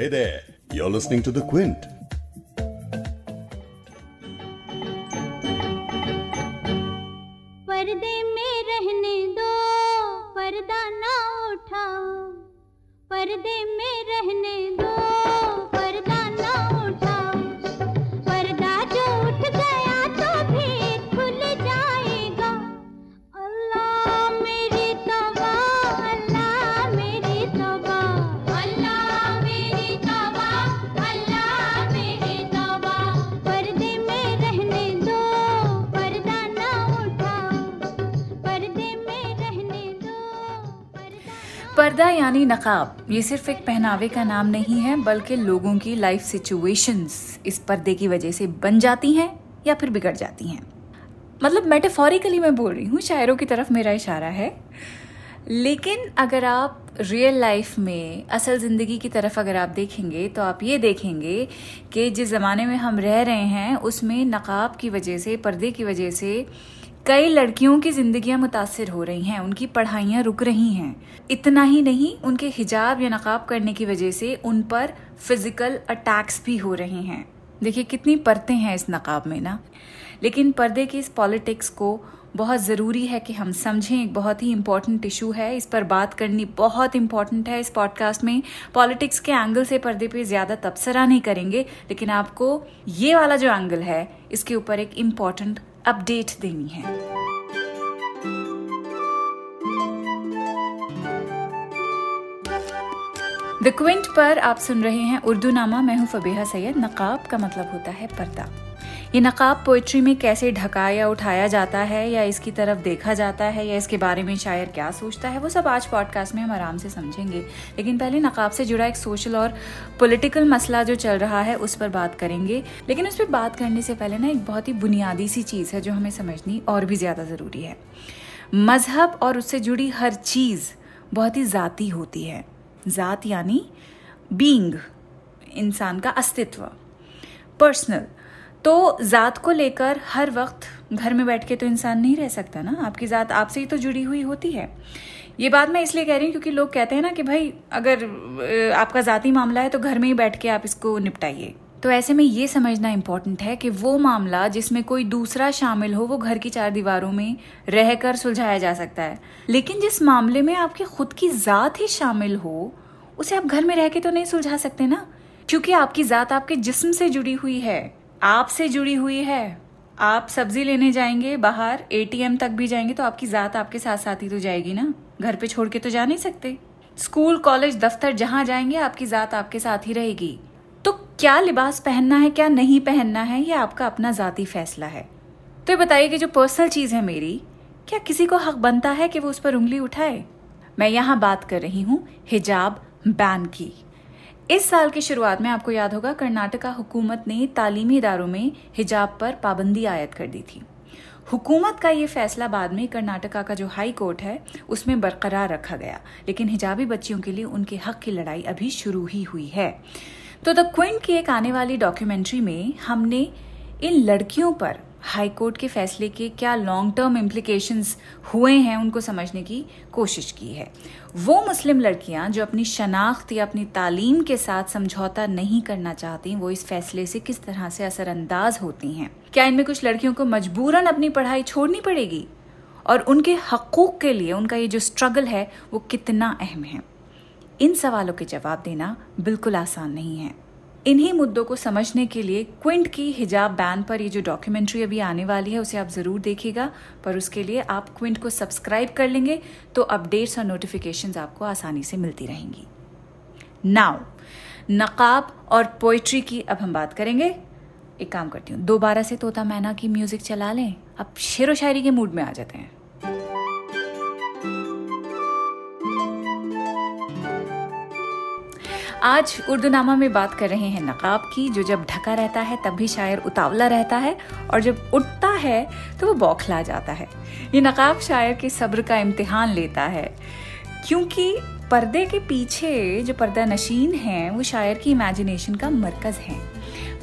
Hey there, you're listening to The Quint. पर्दे में रहने दो पर्दा ना उठाओ पर्दे में रहने दो पर्दा यानी नकाब, ये सिर्फ़ एक पहनावे का नाम नहीं है, बल्कि लोगों की लाइफ सिचुएशंस इस पर्दे की वजह से बन जाती हैं या फिर बिगड़ जाती हैं। मतलब मेटाफोरिकली मैं बोल रही हूँ, शायरों की तरफ़ मेरा इशारा है। लेकिन अगर आप रियल लाइफ में, असल ज़िंदगी की तरफ़ अगर आप देखेंगे तो आप ये देखेंगे कि जिस ज़माने में हम रह रहे हैं, उसमें नकाब की वजह से, पर्दे की वजह से कई लड़कियों की जिंदगियाँ मुतासर हो रही हैं, उनकी पढ़ाइयाँ रुक रही हैं। इतना ही नहीं, उनके हिजाब या नकाब करने की वजह से उन पर फ़िज़िकल अटैक्स भी हो रहे हैं। देखिए, कितनी परतें हैं इस नकाब में ना। लेकिन पर्दे की इस पॉलिटिक्स को बहुत ज़रूरी है कि हम समझें, एक बहुत ही इंपॉर्टेंट इशू है। इस पर बात करनी बहुत इंपॉर्टेंट है इस पॉडकास्ट में। पॉलिटिक्स के एंगल से पर्दे पे ज़्यादा तबसरा नहीं करेंगे, लेकिन आपको ये वाला जो एंगल है, इसके ऊपर एक इंपॉर्टेंट अपडेट देनी है। द क्विंट पर आप सुन रहे हैं उर्दू नामा। मैं हूँ फबीहा सैयद। नकाब का मतलब होता है पर्दा। ये नकाब पोइट्री में कैसे ढका या उठाया जाता है, या इसकी तरफ़ देखा जाता है, या इसके बारे में शायर क्या सोचता है, वो सब आज पॉडकास्ट में हम आराम से समझेंगे। लेकिन पहले नकाब से जुड़ा एक सोशल और पॉलिटिकल मसला जो चल रहा है, उस पर बात करेंगे। लेकिन उस पर बात करने से पहले ना एक बहुत ही बुनियादी सी चीज़ है जो हमें समझनी और भी ज़्यादा ज़रूरी है। मज़हब और उससे जुड़ी हर चीज़ बहुत ही ज़ाती होती है। ज़ात यानी बींग इंसान का अस्तित्व। पर्सनल तो ज़ात को लेकर हर वक्त घर में बैठ के तो इंसान नहीं रह सकता ना। आपकी ज़ात आपसे ही तो जुड़ी हुई होती है। ये बात मैं इसलिए कह रही हूँ क्योंकि लोग कहते हैं ना कि भाई, अगर आपका ज़ाती मामला है तो घर में ही बैठ के आप इसको निपटाइए। तो ऐसे में ये समझना इम्पोर्टेंट है कि वो मामला जिसमें कोई दूसरा शामिल हो, वो घर की चार दीवारों में रहकर सुलझाया जा सकता है। लेकिन जिस मामले में आपकी खुद की ज़ात ही शामिल हो, उसे आप घर में रह के तो नहीं सुलझा सकते ना? क्योंकि आपकी ज़ात आपके जिस्म से जुड़ी हुई है। आपसे जुड़ी हुई है। आप सब्ज़ी लेने जाएँगे, बाहर एटीएम तक भी जाएँगे तो आपकी ज़ात आपके साथ साथ ही तो जाएगी ना। घर पे छोड़ के तो जा नहीं सकते। स्कूल, कॉलेज, दफ्तर जहाँ जाएँगे, आपकी ज़ात आपके साथ ही रहेगी। तो क्या लिबास पहनना है, क्या नहीं पहनना है, ये आपका अपना ज़ाती फैसला है। तो ये बताइए कि जो पर्सनल चीज़ है मेरी, क्या किसी को हक बनता है कि वो उस पर उंगली उठाए? मैं यहाँ बात कर रही हूँ, हिजाब बैन की। इस साल की शुरुआत में आपको याद होगा, कर्नाटका हुकूमत ने तालीमी इदारों में हिजाब पर पाबंदी आयद कर दी थी। हुकूमत का ये फैसला बाद में कर्नाटका का जो हाई कोर्ट है, उसमें बरकरार रखा गया। लेकिन हिजाबी बच्चियों के लिए उनके हक की लड़ाई अभी शुरू ही हुई है। तो द क्विंट की एक आने वाली डॉक्यूमेंट्री में हमने इन लड़कियों पर हाई कोर्ट के फैसले के क्या लॉन्ग टर्म इम्प्लीकेशंस हुए हैं उनको समझने की कोशिश की है। वो मुस्लिम लड़कियाँ जो अपनी शनाख्त या अपनी तालीम के साथ समझौता नहीं करना चाहती, वो इस फैसले से किस तरह से असरअंदाज होती हैं? क्या इनमें कुछ लड़कियों को मजबूरन अपनी पढ़ाई छोड़नी पड़ेगी? और उनके हकूक के लिए, उनका ये जो स्ट्रगल है, वो कितना अहम है? इन सवालों के जवाब देना बिल्कुल आसान नहीं है। इन्हीं मुद्दों को समझने के लिए क्विंट की हिजाब बैन पर ये जो डॉक्यूमेंट्री अभी आने वाली है, उसे आप ज़रूर देखिएगा, पर उसके लिए आप क्विंट को सब्सक्राइब कर लेंगे तो अपडेट्स और नोटिफिकेशंस आपको आसानी से मिलती रहेंगी। नाउ नकाब और पोइट्री की अब हम बात करेंगे। एक काम करती हूँ, दोबारा से तोता मैना की म्यूज़िक चला लें। अब व शायरी के मूड में आ जाते हैं। आज उर्दू नामा में बात कर रहे हैं नकाब की, जो जब ढका रहता है, तब भी शायर उतावला रहता है और जब उठता है तो वो बौखला जाता है। ये नकाब शायर के सब्र का इम्तिहान लेता है, क्योंकि पर्दे के पीछे जो पर्दा नशीन हैं, वो शायर की इमेजिनेशन का मरकज हैं।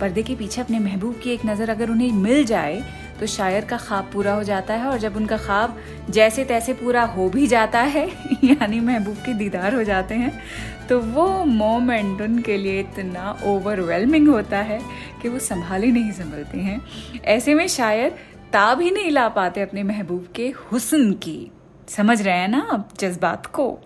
पर्दे के पीछे अपने महबूब की एक नज़र अगर उन्हें मिल जाए तो शायर का ख्वाब पूरा हो जाता है और जब उनका ख्वाब जैसे तैसे पूरा हो भी जाता है, यानी महबूब के दीदार हो जाते हैं तो वो मोमेंट उनके लिए इतना ओवरवेलमिंग होता है कि वो संभाल ही नहीं संभलते हैं। ऐसे में शायर ताब ही नहीं ला पाते अपने महबूब के हुस्न की। समझ रहे हैं ना आप जज्बात को?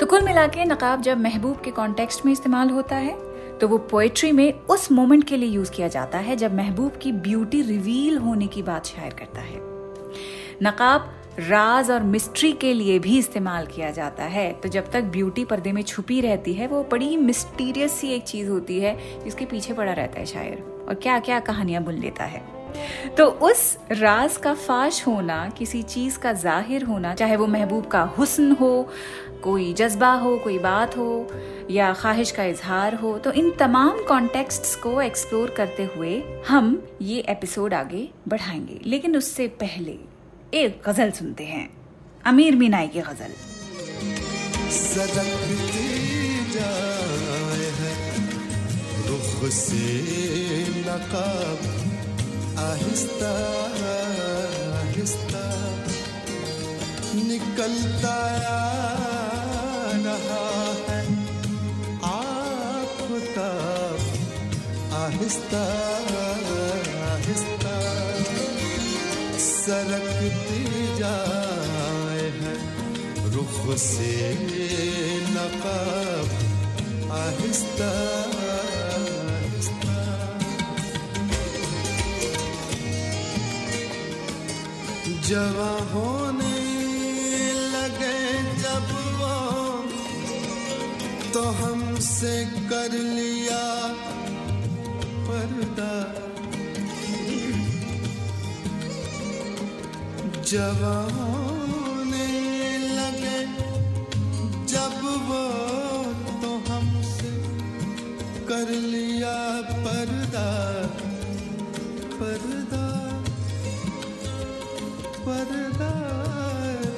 तो कुल मिला के नकाब जब महबूब के कॉन्टेक्स्ट में इस्तेमाल होता है तो वो पोएट्री में उस मोमेंट के लिए यूज़ किया जाता है जब महबूब की ब्यूटी रिवील होने की बात शायर करता है। नकाब, राज और मिस्ट्री के लिए भी इस्तेमाल किया जाता है। तो जब तक ब्यूटी पर्दे में छुपी रहती है, वो बड़ी मिस्टीरियस सी एक चीज़ होती है जिसके पीछे पड़ा रहता है शायर। और क्या क्या कहानियाँ बुन लेता है। तो उस राज का फाश होना, किसी चीज़ का ज़ाहिर होना, चाहे वो महबूब का हुस्न हो कोई जज्बा हो, कोई बात हो या ख्वाहिश का इजहार हो तो इन तमाम कॉन्टेक्स्ट्स को एक्सप्लोर करते हुए हम ये एपिसोड आगे बढ़ाएँगे। लेकिन उससे पहले एक गज़ल सुनते हैं। अमीर मीनाई की गज़ल। आहिस्ता आहिस्ता, निकलता रहा है। आफताब आहिस्ता आहिस्ता सरकती जाए है। रुख से नकाब आहिस्ता जवा होने हमसे कर लिया पर्दा। जवा होने लगे जब वो तो हमसे कर लिया पर्दा पर्दा पर्दा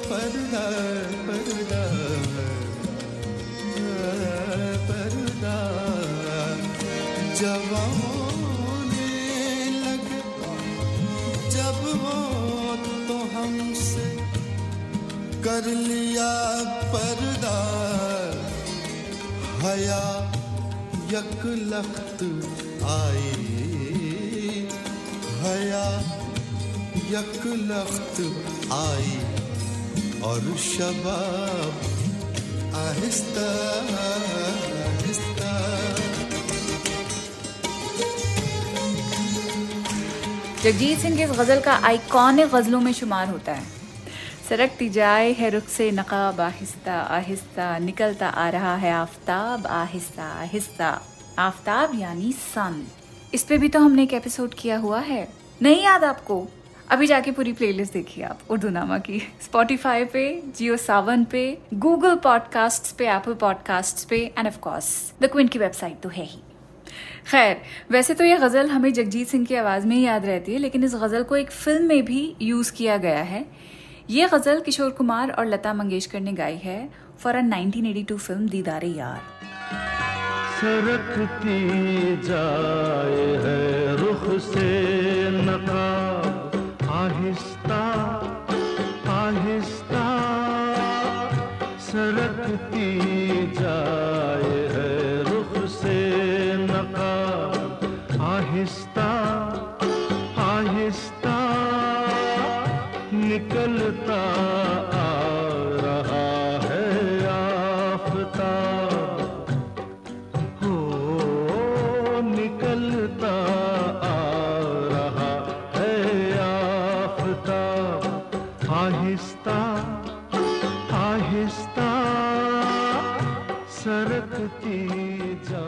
पर्दा पर्दा। जवाने लगे, जब वो तो हमसे कर लिया पर्दा, हया यक लख्त आई, हया यक लख्त आई, और शबाब आहिस्ता जगजीत सिंह की इस गज़ल का आइकॉनिक गजलों में शुमार होता है। सरकती जाए है रुख से नकाब, आहिस्ता आहिस्ता, निकलता आ रहा है आफ्ताब, आहिस्ता आहिस्ता। आफ्ताब यानी सन। इस पे भी तो हमने एक एपिसोड किया हुआ है। नहीं याद आपको? अभी जाके पूरी प्लेलिस्ट देखिए आप, उर्दू नामा की। स्पॉटिफाई पे जियो सावन पे गूगल पॉडकास्ट पे एप्पल पॉडकास्ट पे and of course the Quint की वेबसाइट तो है ही। खैर, वैसे तो ये गज़ल हमें जगजीत सिंह की आवाज़ में ही याद रहती है, लेकिन इस गज़ल को एक फ़िल्म में भी यूज़ किया गया है। ये गज़ल किशोर कुमार और लता मंगेशकर ने गाई है फॉर अ 1982 फ़िल्म दीदारे यार। सरकती जाए है रुख से आहिस्ता आहिस्ता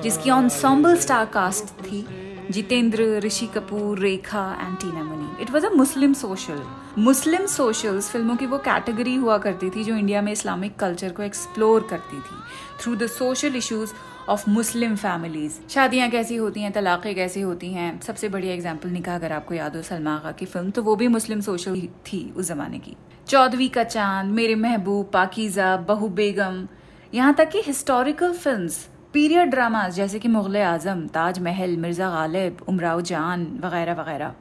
जिसकी ऑनसॉम्बल स्टार कास्ट थी। Jitendra Rishi Kapoor Rekha and Tina Munim it was a Muslim social Muslim socials फ़िल्मों की वो कैटेगरी हुआ करती थी जो इंडिया में इस्लामिक कल्चर को एक्सप्लोर करती थी through the social issues of Muslim families शादियाँ कैसी होती हैं तलाक़ें कैसी होती हैं सबसे बढ़िया एग्ज़ाम्पल निकाह अगर आपको याद हो सलमा आगा की फ़िल्म तो वो भी मुस्लिम सोशल थी उस जमाने की चौदहवीं का चाँद मेरे महबूब पाकिजा बहू बेगम यहाँ तक कि हिस्टोरिकल फिल्म्स पीरियड ड्रामाज जैसे कि मुगल आज़म, ताजमहल, मिर्ज़ा गालिब, उमराव जान, वगैरह वगैरह,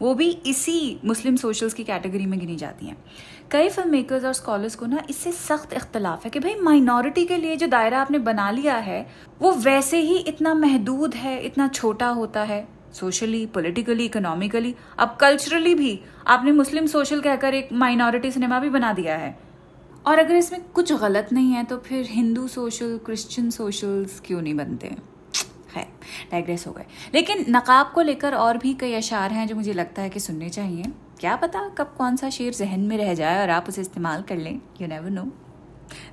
वो भी इसी मुस्लिम सोशल्स की कैटेगरी में गिनी जाती हैं। कई फ़िल्म मेकर्स और स्कॉलर्स को ना इससे सख्त इख्तलाफ है कि भाई माइनॉरिटी के लिए जो दायरा आपने बना लिया है, वो वैसे ही इतना महदूद है, इतना छोटा होता है सोशली पॉलिटिकली इकोनॉमिकली अब कल्चरली भी आपने मुस्लिम सोशल कहकर एक माइनॉरिटी सिनेमा भी बना दिया है। और अगर इसमें कुछ गलत नहीं है तो फिर हिंदू सोशल, क्रिश्चियन सोशल्स क्यों नहीं बनते? है डाइग्रेस हो गए। लेकिन नकाब को लेकर और भी कई अशार हैं जो मुझे लगता है कि सुनने चाहिए। क्या पता कब कौन सा शेर जहन में रह जाए और आप उसे इस्तेमाल कर लें यू नेवर नो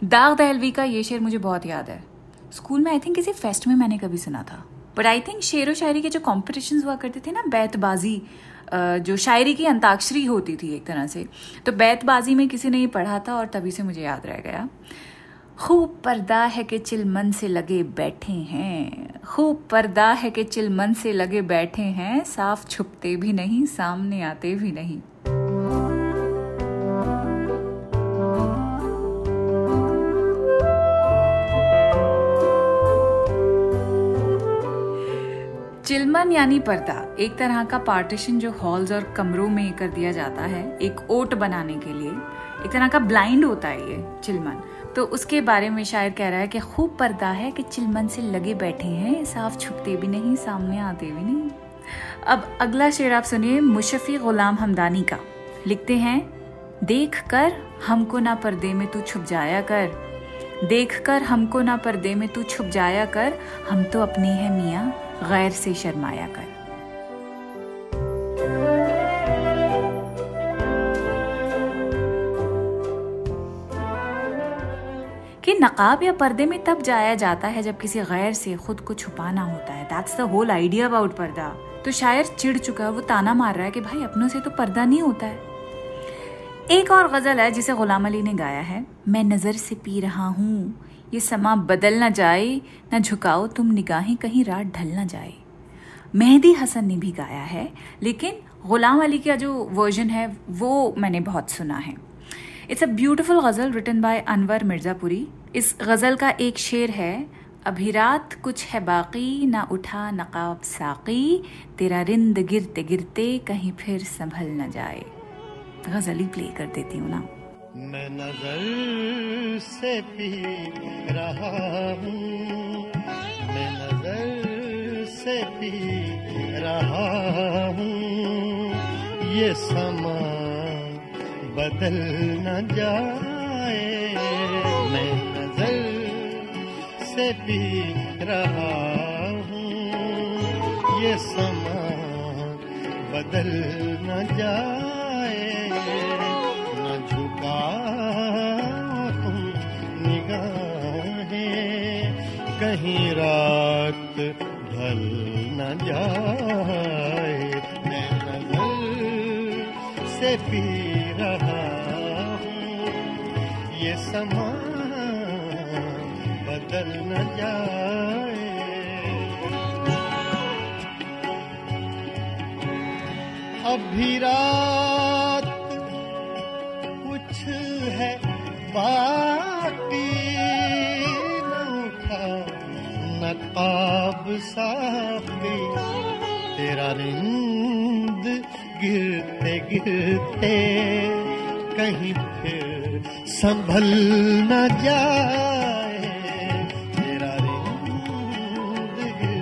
दाग दहलवी का ये शेर मुझे बहुत याद है। स्कूल में आई थिंक किसी फेस्ट में मैंने कभी सुना था। बट आई थिंक शेर व शायरी के जो कॉम्पिटिशन हुआ करते थे ना, बैतबाजी जो शायरी की अंताक्षरी होती थी एक तरह से तो बैतबाजी में किसी ने ये पढ़ा था और तभी से मुझे याद रह गया। खूब पर्दा है कि चिलमन से लगे बैठे हैं, खूब पर्दा है कि चिलमन से लगे बैठे हैं, साफ़ छुपते भी नहीं, सामने आते भी नहीं। चिलमन यानी पर्दा एक तरह का पार्टीशन जो हॉल्स और कमरों में कर दिया जाता है, एक ओट बनाने के लिए। एक तरह का ब्लाइंड होता है ये चिलमन तो उसके बारे में शायर कह रहा है कि खूब पर्दा है कि चिलमन से लगे बैठे हैं, साफ़ छुपते भी नहीं, सामने आते भी नहीं। अब अगला शेर आप सुनिए, मुशफ़ी गुलाम हमदानी का। लिखते हैं देख कर हमको ना पर्दे में तू छुप जाया कर। देख कर हमको ना पर्दे में तू छुप जाया कर। हम तो अपने हैं मियाँ गैर से शर्माया कर। कि नकाब या पर्दे में तब जाया जाता है जब किसी गैर से खुद को छुपाना होता है। That's the whole idea about purdah. तो शायर चिढ़ चुका है, वो ताना मार रहा है कि भाई अपनों से तो पर्दा नहीं होता है। एक और गज़ल है जिसे गुलाम अली ने गाया है, मैं नज़र से पी रहा हूँ ये समा बदल ना जाए, ना झुकाओ तुम निगाहें कहीं रात ढल ना जाए। मेहदी हसन ने भी गाया है, लेकिन गुलाम अली का जो वर्जन है, वो मैंने बहुत सुना है। It's a beautiful ghazal written by Anwar Mirzapuri इस गज़ल का एक शेर है, अभी रात कुछ है बाकी, ना उठा नकाब साकी, तेरा रिंद गिरते गिरते कहीं फिर संभल न जाए। गज़ल ही प्ले कर देती हूँ ना। मैं नज़र से पी रहा हूँ। मैं नज़र से पी रहा हूँ। ये समा बदल न जाए। मैं नज़र से पी रहा हूँ। ये समा बदल न जाए। कहीं रात ढल न जाए। मैं नज़र से पी रहा हूँ। ये समा बदल न जाए। अभी रात साफी तेरा रिंद गिरते गिरते कहीं फिर संभल न जाए। तेरा रिंद गिरते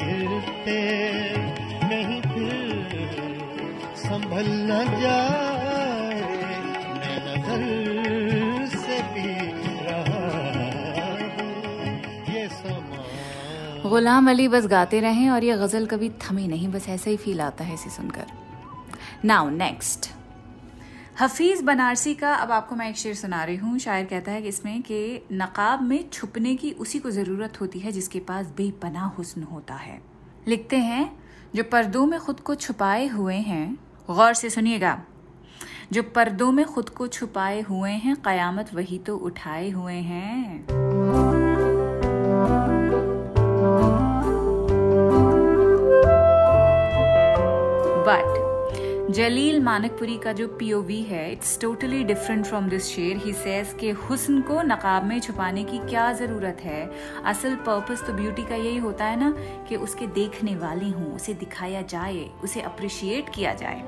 गिरते कहीं फिर संभल न जाए। गुलाम अली बस गाते रहें और ये गज़ल कभी थमी नहीं, बस ऐसा ही फील आता है इसे सुनकर। नाउ नेक्स्ट हफीज़ बनारसी का, अब आपको मैं एक शेर सुना रही हूँ। शायर कहता है कि इसमें कि नकाब में छुपने की उसी को ज़रूरत होती है जिसके पास बेपना हुस्न होता है। लिखते हैं, जो पर्दों में खुद को छुपाए हुए हैं, गौर से सुनिएगा। जो पर्दों में खुद को छुपाए हुए हैं, कयामत वही तो उठाए हुए हैं। जलील मानकपुरी का जो पीओवी है it's totally different from this sher. He says के हुस्न को नकाब में छुपाने की क्या ज़रूरत है? असल पर्पस तो ब्यूटी का यही होता है ना कि उसके देखने वाले हों, उसे दिखाया जाए, उसे अप्रिशिएट किया जाए।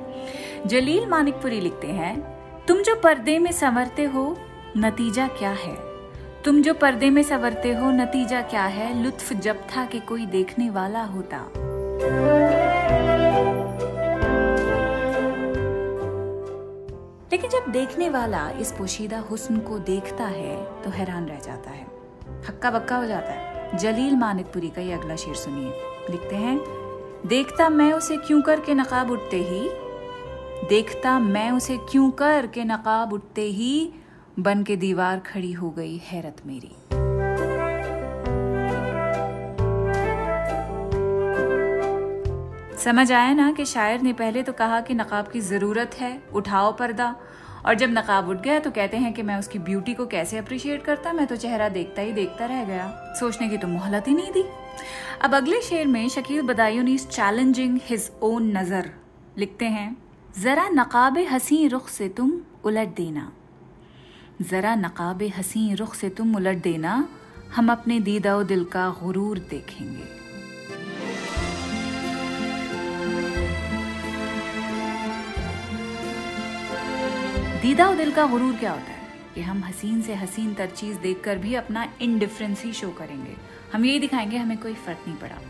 जलील मानिकपुरी लिखते हैं, तुम जो पर्दे में संवरते हो, नतीजा क्या है? तुम जो पर्दे में संवरते हो, नतीजा क्या है? लुत्फ जब था कि कोई देखने वाला होता। लेकिन जब देखने वाला इस पोशीदा हुस्न को देखता है तो हैरान रह जाता है। हक्का बक्का हो जाता है। जलील मानिकपुरी का ये अगला शेर सुनिए। लिखते हैं, देखता मैं उसे क्यों कर के नकाब उठते ही? देखता मैं उसे क्यों कर के नकाब उठते ही? बन के दीवार खड़ी हो गई हैरत मेरी। समझ आया ना कि शायर ने पहले तो कहा कि नकाब की ज़रूरत है, उठाओ पर्दा। और जब नकाब उठ गया तो कहते हैं कि मैं उसकी ब्यूटी को कैसे अप्रिशिएट करता, मैं तो चेहरा देखता ही देखता रह गया। सोचने की तो मोहलत ही नहीं दी। अब अगले शेर में Shakeel Badayun is challenging his own नज़र लिखते हैं, जरा नकाब हसी रुख से तुम उलट देना। जरा नकाब हसी रुख से तुम उलट देना, हम अपने दीदा दिल का गुरूर देखेंगे। दीदा दिल का गुरूर क्या होता है? कि हम हसीन से हसीन तर चीज़ देखकर भी अपना इनडिफरेंस ही शो करेंगे। हम यही दिखाएँगे, हमें कोई फ़र्क नहीं पड़ा।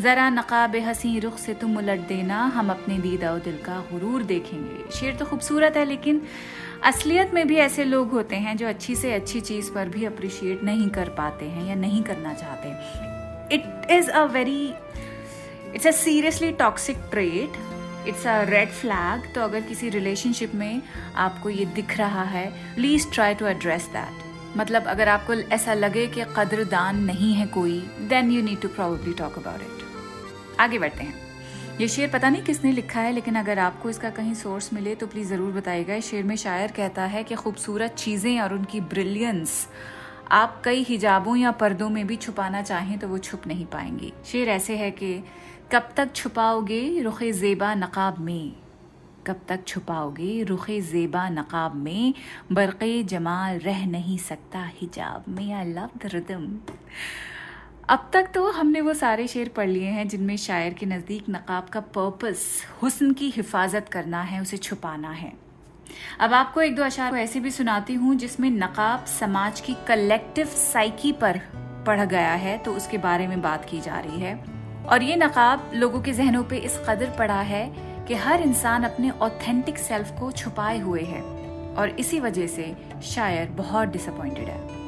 जरा नकाब हसी रुख से तुम उलट देना, हम अपने दीदा दिल का गुरूर देखेंगे। शेर तो खूबसूरत है, लेकिन असलियत में भी ऐसे लोग होते हैं जो अच्छी से अच्छी चीज़ पर भी अप्रिशिएट नहीं कर पाते हैं या नहीं करना चाहते। It is a very it's a seriously toxic trait it's a red flag तो अगर किसी रिलेशनशिप में आपको ये दिख रहा है please try to address that मतलब अगर आपको ऐसा लगे कि कदरदान नहीं है कोई then you need to probably talk about it आगे बढ़ते हैं। ये शेर पता नहीं किसने लिखा है, लेकिन अगर आपको इसका कहीं सोर्स मिले तो प्लीज़ ज़रूर बताइएगा। इस शेर में शायर कहता है कि खूबसूरत चीज़ें और उनकी ब्रिलियंस आप कई हिजाबों या पर्दों में भी छुपाना चाहें तो वो छुप नहीं पाएँगी। शेर ऐसे है कि कब तक छुपाओगे रुख ज़ेबा नकाब में? कब तक छुपाओगे रुख ज़ेबा नकाब में? बरक़ जमाल रह नहीं सकता हिजाब। में आई लव द रिदम अब तक तो हमने वो सारे शेर पढ़ लिए हैं जिनमें शायर के नज़दीक नकाब का पर्पस हुस्न की हिफाजत करना है, उसे छुपाना है। अब आपको एक दो अशार ऐसे भी सुनाती हूँ जिसमें नकाब समाज की कलेक्टिव साइकी पर पढ़ गया है तो उसके बारे में बात की जा रही है। और ये नकाब लोगों के जहनों पे इस कदर पड़ा है कि हर इंसान अपने ऑथेंटिक सेल्फ को छुपाए हुए है। और इसी वजह से शायर बहुत डिसअपॉइंटेड है।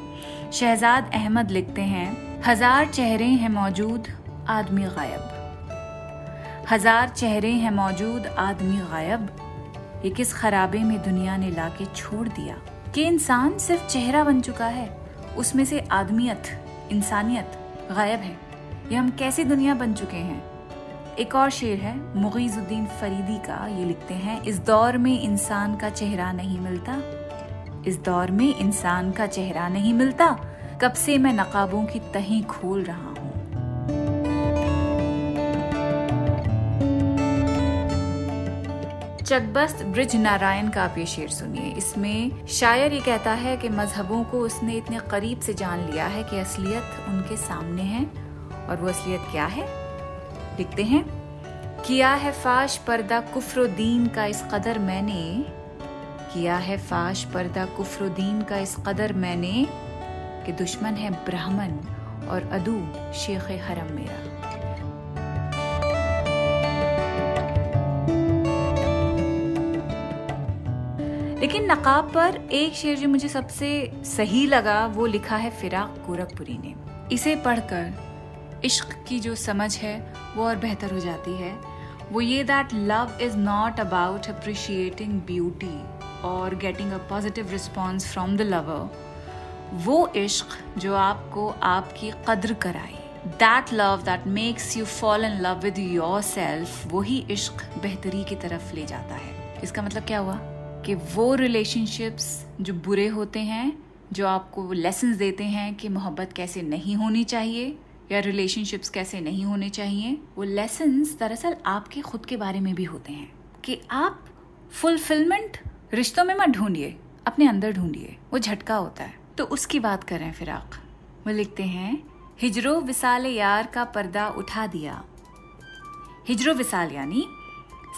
शहजाद अहमद लिखते हैं, हज़ार चेहरे हैं मौजूद, आदमी गायब। हज़ार चेहरे हैं मौजूद, आदमी गायब? ये किस खराबे में दुनिया ने लाके छोड़ दिया? कि इंसान सिर्फ़ चेहरा बन चुका है, उसमें से आदमियत, इंसानियत गायब है। ये हम कैसी दुनिया बन चुके हैं? एक और शेर है, मुगीजुद्दीन फरीदी का, ये लिखते हैं, इस दौर में इंसान का चेहरा नहीं मिलता। इस दौर में इंसान का चेहरा नहीं मिलता। कब से मैं नकाबों की तही खोल रहा हूँ? चकबस्त ब्रिज नारायण का आप ये शेर सुनिए। इसमें शायर ये कहता है कि मजहबों को उसने इतने करीब से जान लिया है कि असलियत उनके सामने है। और वो असलियत क्या है? लिखते हैं, किया है फाश पर्दा कुफरुद्दीन का इस कदर मैंने, किया है फाश पर्दा कुफरुद्दीन का इस कदर मैंने, कि दुश्मन है ब्राह्मण और अदू शेख हरम मेरा। लेकिन नकाब पर एक शेर जो मुझे सबसे सही लगा, वो लिखा है फिराक गोरखपुरी ने। इसे पढ़कर इश्क की जो समझ है, वो और बेहतर हो जाती है। वो ये that love is not about appreciating beauty और getting a positive response from the lover वो इश्क जो आपको आपकी कद्र कराए। That love that makes you fall in love with yourself वही इश्क बेहतरी की तरफ़ ले जाता है। इसका मतलब क्या हुआ? कि वो रिलेशनशिप्स जो बुरे होते हैं, जो आपको लेसन देते हैं कि मोहब्बत कैसे नहीं होनी चाहिए या रिलेशनशिप्स कैसे नहीं होने चाहिए, वो लेसन्स दरअसल आपके खुद के बारे में भी होते हैं कि आप फुलफिलमेंट रिश्तों में मत ढूंढिए, अपने अंदर ढूंढिए, वो झटका होता है। तो उसकी बात करें फिराक। वो लिखते हैं, हिजरो विसाल यार का पर्दा उठा दिया। हिजरो विसाल यानी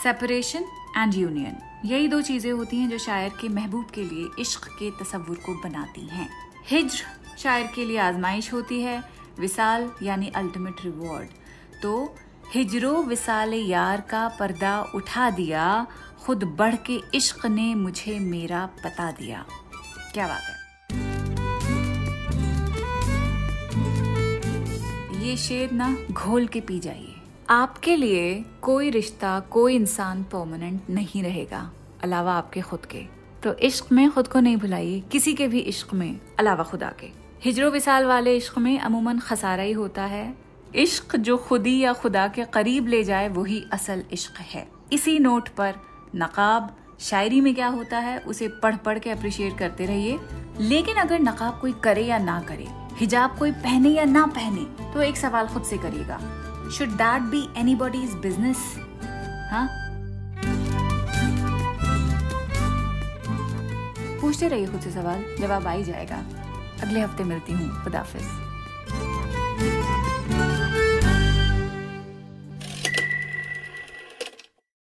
सेपरेशन एंड यूनियन यही दो चीज़ें होती हैं जो शायर के महबूब के लिए इश्क के तस्वुर को बनाती हैं। हिज्र शायर के लिए आजमाइश होती है विसाल यानी अल्टीमेट रिवॉर्ड तो हिजरो विसाल यार का पर्दा उठा दिया, खुद बढ़ के इश्क ने मुझे मेरा पता दिया। क्या बात है। ये शेर ना घोल के पी जाइए। आपके लिए कोई रिश्ता, कोई इंसान परमानेंट नहीं रहेगा, अलावा आपके खुद के। तो इश्क में खुद को नहीं भुलाइए, किसी के भी इश्क में, अलावा खुदा के। हिजरो विसाल वाले इश्क में अमूमन खसारा ही होता है। इश्क जो खुदी या खुदा के करीब ले जाए, वही असल इश्क है। इसी नोट पर नकाब शायरी में क्या होता है, उसे पढ़ पढ़ के अप्रिशिएट करते रहिए। लेकिन अगर नकाब कोई करे या ना करे, हिजाब कोई पहने या ना पहने तो एक सवाल खुद से करिएगा। Should that be anybody's business हाँ? पूछते रहिए खुद से सवाल, जवाब आ ही जाएगा। अगले हफ़्ते मिलती हूँ खुदाफिज।